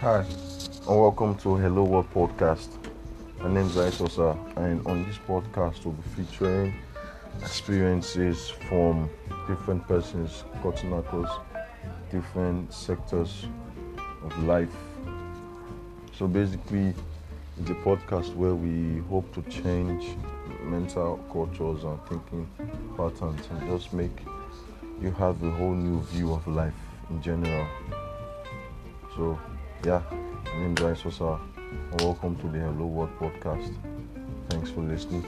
Hi, and welcome to Hello World Podcast. My name is Aisosa, and on this podcast, we'll be featuring experiences from different persons cutting across different sectors of life. So basically, it's a podcast where we hope to change mental cultures and thinking patterns and just make you have a whole new view of life in general. So, yeah, my name is Aisosa, and welcome to the Hello World Podcast. Thanks for listening.